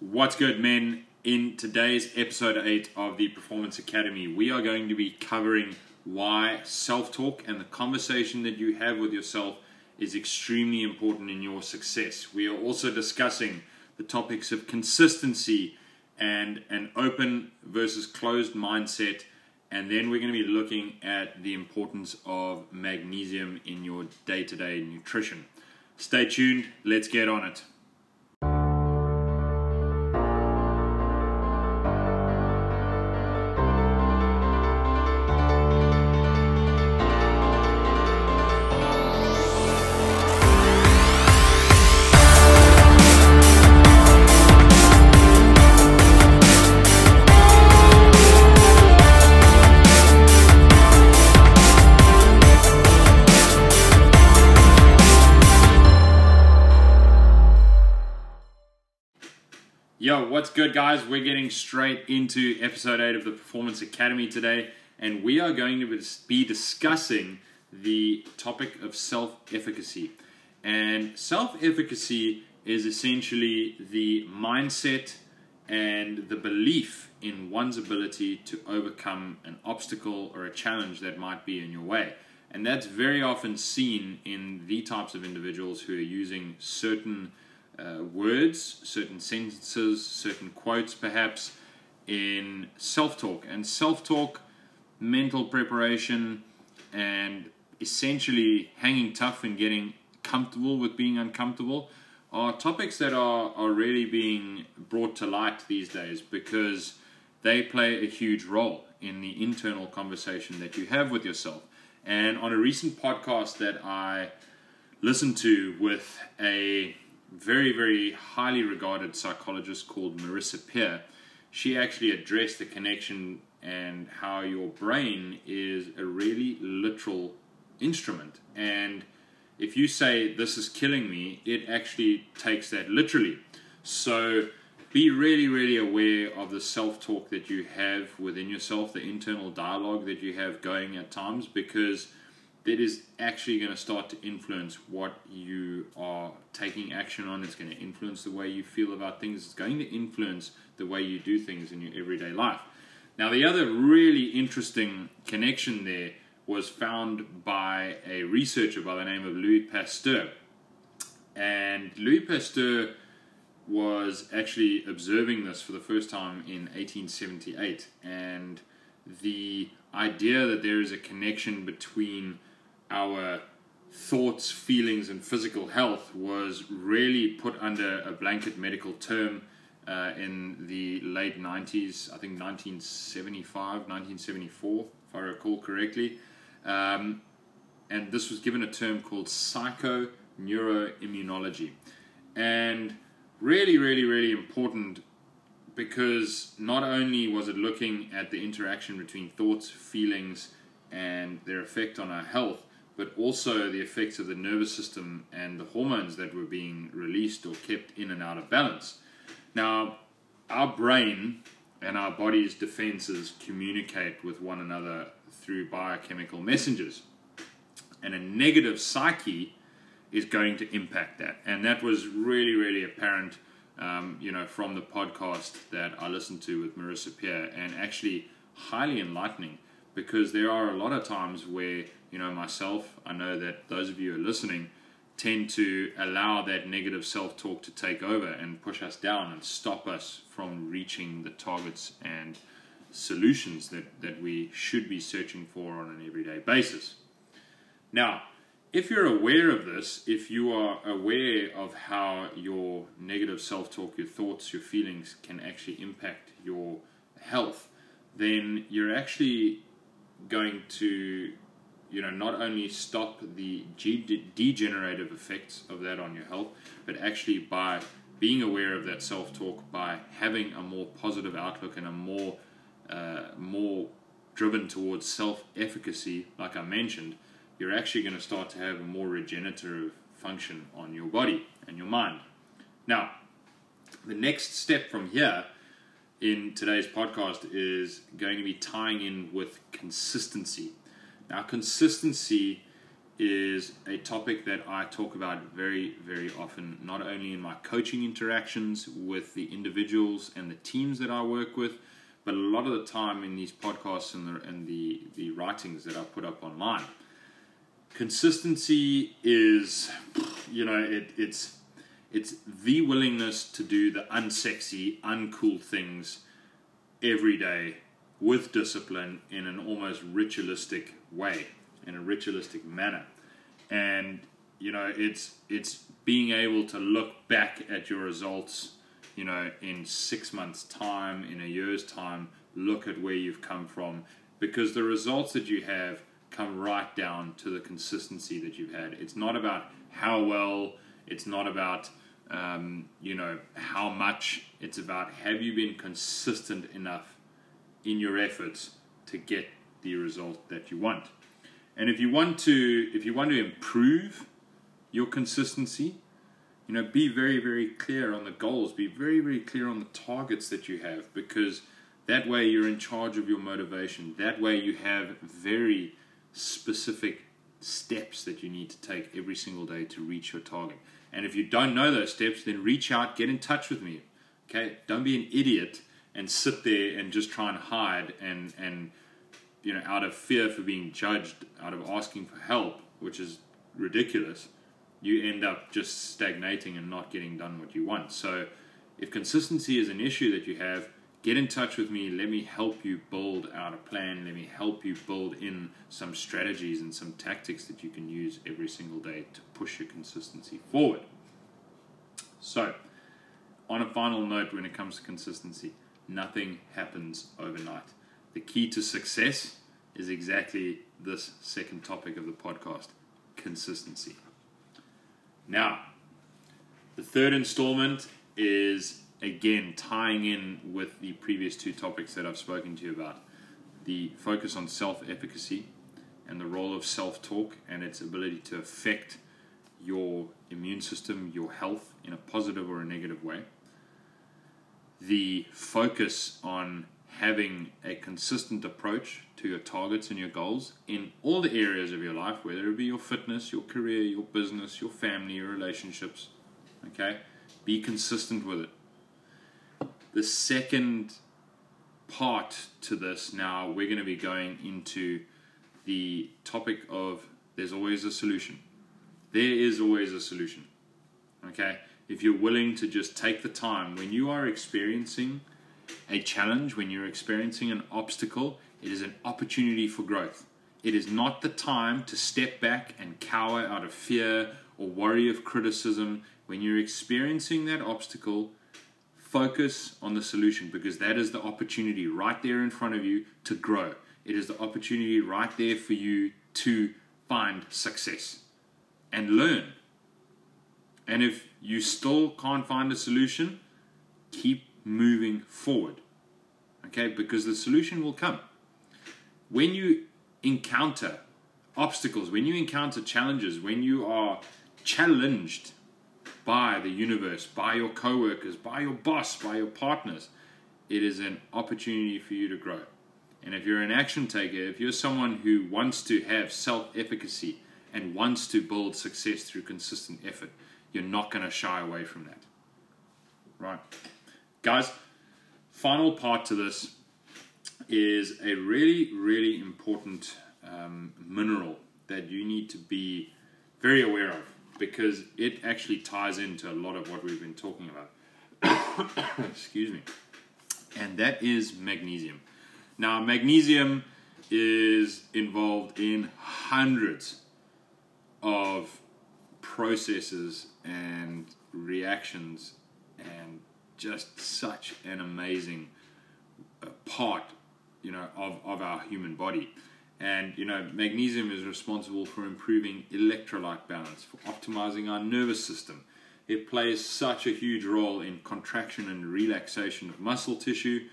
What's good, men? In today's episode 8 of the Performance Academy, we are going to be covering why self talk and the conversation that you have with yourself is extremely important in your success. We are also discussing the topics of consistency and an open versus closed mindset. And then we're going to be looking at the importance of magnesium in your day to day nutrition. Stay tuned, let's get on it. What's good, guys? We're getting straight into episode 8 of the Performance Academy today, and we are going to be discussing the topic of self efficacy. And self efficacy is essentially the mindset and the belief in one's ability to overcome an obstacle or a challenge that might be in your way. And that's very often seen in the types of individuals who are using certain uh, words, certain sentences, certain quotes, perhaps in self talk. And self talk, mental preparation, and essentially hanging tough and getting comfortable with being uncomfortable are topics that are, are really being brought to light these days because they play a huge role in the internal conversation that you have with yourself. And on a recent podcast that I listened to with a very, very highly regarded psychologist called Marissa Peer, she actually addressed the connection and how your brain is a really literal instrument. And if you say, This is killing me, it actually takes that literally. So be really, really aware of the self talk that you have within yourself, the internal dialogue that you have going at times, because that is actually going to start to influence what you are taking action on. It's going to influence the way you feel about things. It's going to influence the way you do things in your everyday life. Now, the other really interesting connection there was found by a researcher by the name of Louis Pasteur. And Louis Pasteur was actually observing this for the first time in 1878. And the idea that there is a connection between our thoughts, feelings, and physical health was really put under a blanket medical term uh, in the late 90s, I think 1975, 1974, if I recall correctly. Um, and this was given a term called psychoneuroimmunology. And really, really, really important because not only was it looking at the interaction between thoughts, feelings, and their effect on our health, but also the effects of the nervous system and the hormones that were being released or kept in and out of balance. Now, our brain and our body's defenses communicate with one another through biochemical messengers. And a negative psyche is going to impact that. And that was really, really apparent, um, you know, from the podcast that I listened to with Marissa Peer and actually highly enlightening because there are a lot of times where you know, myself, I know that those of you who are listening tend to allow that negative self talk to take over and push us down and stop us from reaching the targets and solutions that, that we should be searching for on an everyday basis. Now, if you're aware of this, if you are aware of how your negative self talk, your thoughts, your feelings can actually impact your health, then you're actually going to you know not only stop the degenerative effects of that on your health, but actually by being aware of that self talk, by having a more positive outlook and a more uh, more driven towards self efficacy, like I mentioned, you're actually going to start to have a more regenerative function on your body and your mind. Now, the next step from here in today's podcast is going to be tying in with consistency. Now, consistency is a topic that I talk about very, very often, not only in my coaching interactions with the individuals and the teams that I work with, but a lot of the time in these podcasts and the, and the, the writings that I put up online. Consistency is, you know, it, it's it's the willingness to do the unsexy, uncool things every day with discipline in an almost ritualistic way, in a ritualistic manner. And you know, it's it's being able to look back at your results, you know, in six months' time, in a year's time, look at where you've come from, because the results that you have come right down to the consistency that you've had. It's not about how well, it's not about um, you know how much. It's about have you been consistent enough in your efforts to get the result that you want. And if you want to, if you want to improve your consistency, you know, be very, very clear on the goals. Be very, very clear on the targets that you have, because that way you're in charge of your motivation. That way you have very specific steps that you need to take every single day to reach your target. And if you don't know those steps, then reach out, get in touch with me. Okay, don't be an idiot and sit there and just try and hide and and you know out of fear for being judged, out of asking for help, which is ridiculous. You end up just stagnating and not getting done what you want. So, if consistency is an issue that you have, get in touch with me. Let me help you build out a plan. Let me help you build in some strategies and some tactics that you can use every single day to push your consistency forward. So, on a final note, when it comes to consistency, nothing happens overnight. The key to success is exactly this second topic of the podcast consistency. Now, the third installment is again tying in with the previous two topics that I've spoken to you about the focus on self efficacy and the role of self talk and its ability to affect your immune system, your health in a positive or a negative way. The focus on having a consistent approach to your targets and your goals in all the areas of your life, whether it be your fitness, your career, your business, your family, your relationships. Okay? Be consistent with it. The second part to this now, we're going to be going into the topic of there's always a solution. There is always a solution. Okay? If you're willing to just take the time when you are experiencing a challenge, when you're experiencing an obstacle, it is an opportunity for growth. It is not the time to step back and cower out of fear or worry of criticism. When you're experiencing that obstacle, focus on the solution because that is the opportunity right there in front of you to grow. It is the opportunity right there for you to find success and learn. And if you still can't find a solution, keep moving forward. Okay, because the solution will come. When you encounter obstacles, when you encounter challenges, when you are challenged by the universe, by your coworkers, by your boss, by your partners, it is an opportunity for you to grow. And if you're an action taker, if you're someone who wants to have self efficacy and wants to build success through consistent effort, you're not going to shy away from that. Right? Guys, final part to this is a really, really important um, mineral that you need to be very aware of because it actually ties into a lot of what we've been talking about. Excuse me. And that is magnesium. Now, magnesium is involved in hundreds of processes and reactions and just such an amazing uh, part, you know, of, of our human body. And you know, magnesium is responsible for improving electrolyte balance, for optimizing our nervous system. It plays such a huge role in contraction and relaxation of muscle tissue.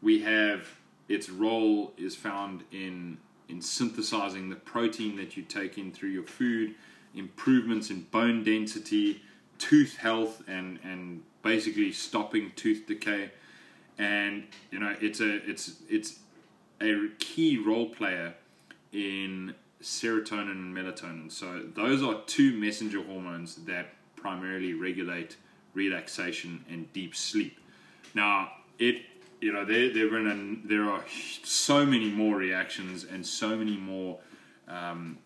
We have its role is found in in synthesizing the protein that you take in through your food, improvements in bone density, tooth health, and and basically stopping tooth decay. And you know, it's a it's it's a key role player in serotonin and melatonin. So those are two messenger hormones that primarily regulate relaxation and deep sleep. Now, it you know there there there are so many more reactions and so many more um,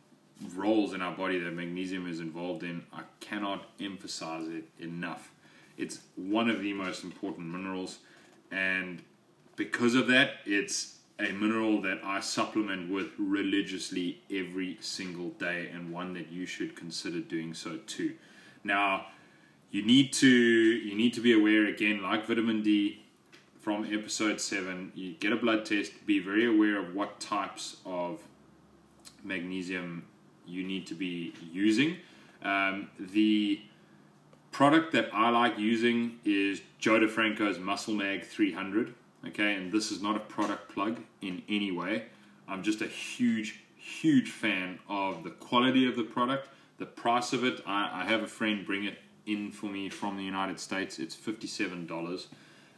roles in our body that magnesium is involved in. I cannot emphasize it enough. It's one of the most important minerals, and because of that, it's a mineral that I supplement with religiously every single day, and one that you should consider doing so too. Now, you need to you need to be aware again, like vitamin D from episode seven. You get a blood test. Be very aware of what types of magnesium you need to be using. Um, the product that I like using is Joe DeFranco's Muscle Mag 300. Okay, and this is not a product plug in any way. I'm just a huge, huge fan of the quality of the product, the price of it. I, I have a friend bring it in for me from the United States. It's $57.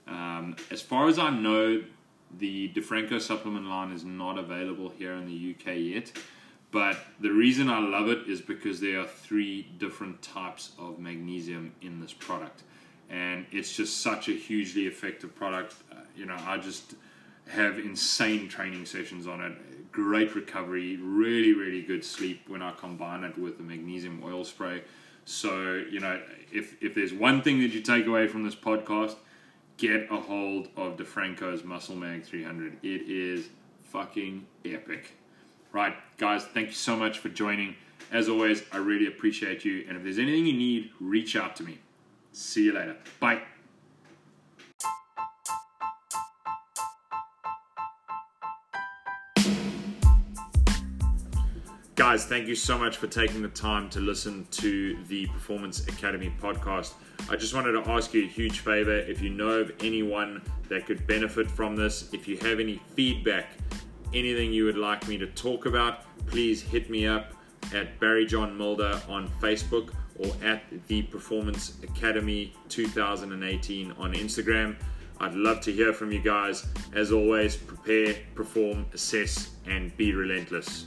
Um, as far as I know, the DeFranco supplement line is not available here in the UK yet. But the reason I love it is because there are three different types of magnesium in this product. And it's just such a hugely effective product. Uh, you know, I just have insane training sessions on it. Great recovery, really, really good sleep when I combine it with the magnesium oil spray. So, you know, if, if there's one thing that you take away from this podcast, get a hold of DeFranco's Muscle Mag 300. It is fucking epic. Right, guys, thank you so much for joining. As always, I really appreciate you. And if there's anything you need, reach out to me. See you later. Bye. Guys, thank you so much for taking the time to listen to the Performance Academy podcast. I just wanted to ask you a huge favor. If you know of anyone that could benefit from this, if you have any feedback, anything you would like me to talk about, please hit me up at Barry John Mulder on Facebook or at the Performance Academy 2018 on Instagram. I'd love to hear from you guys. As always, prepare, perform, assess, and be relentless.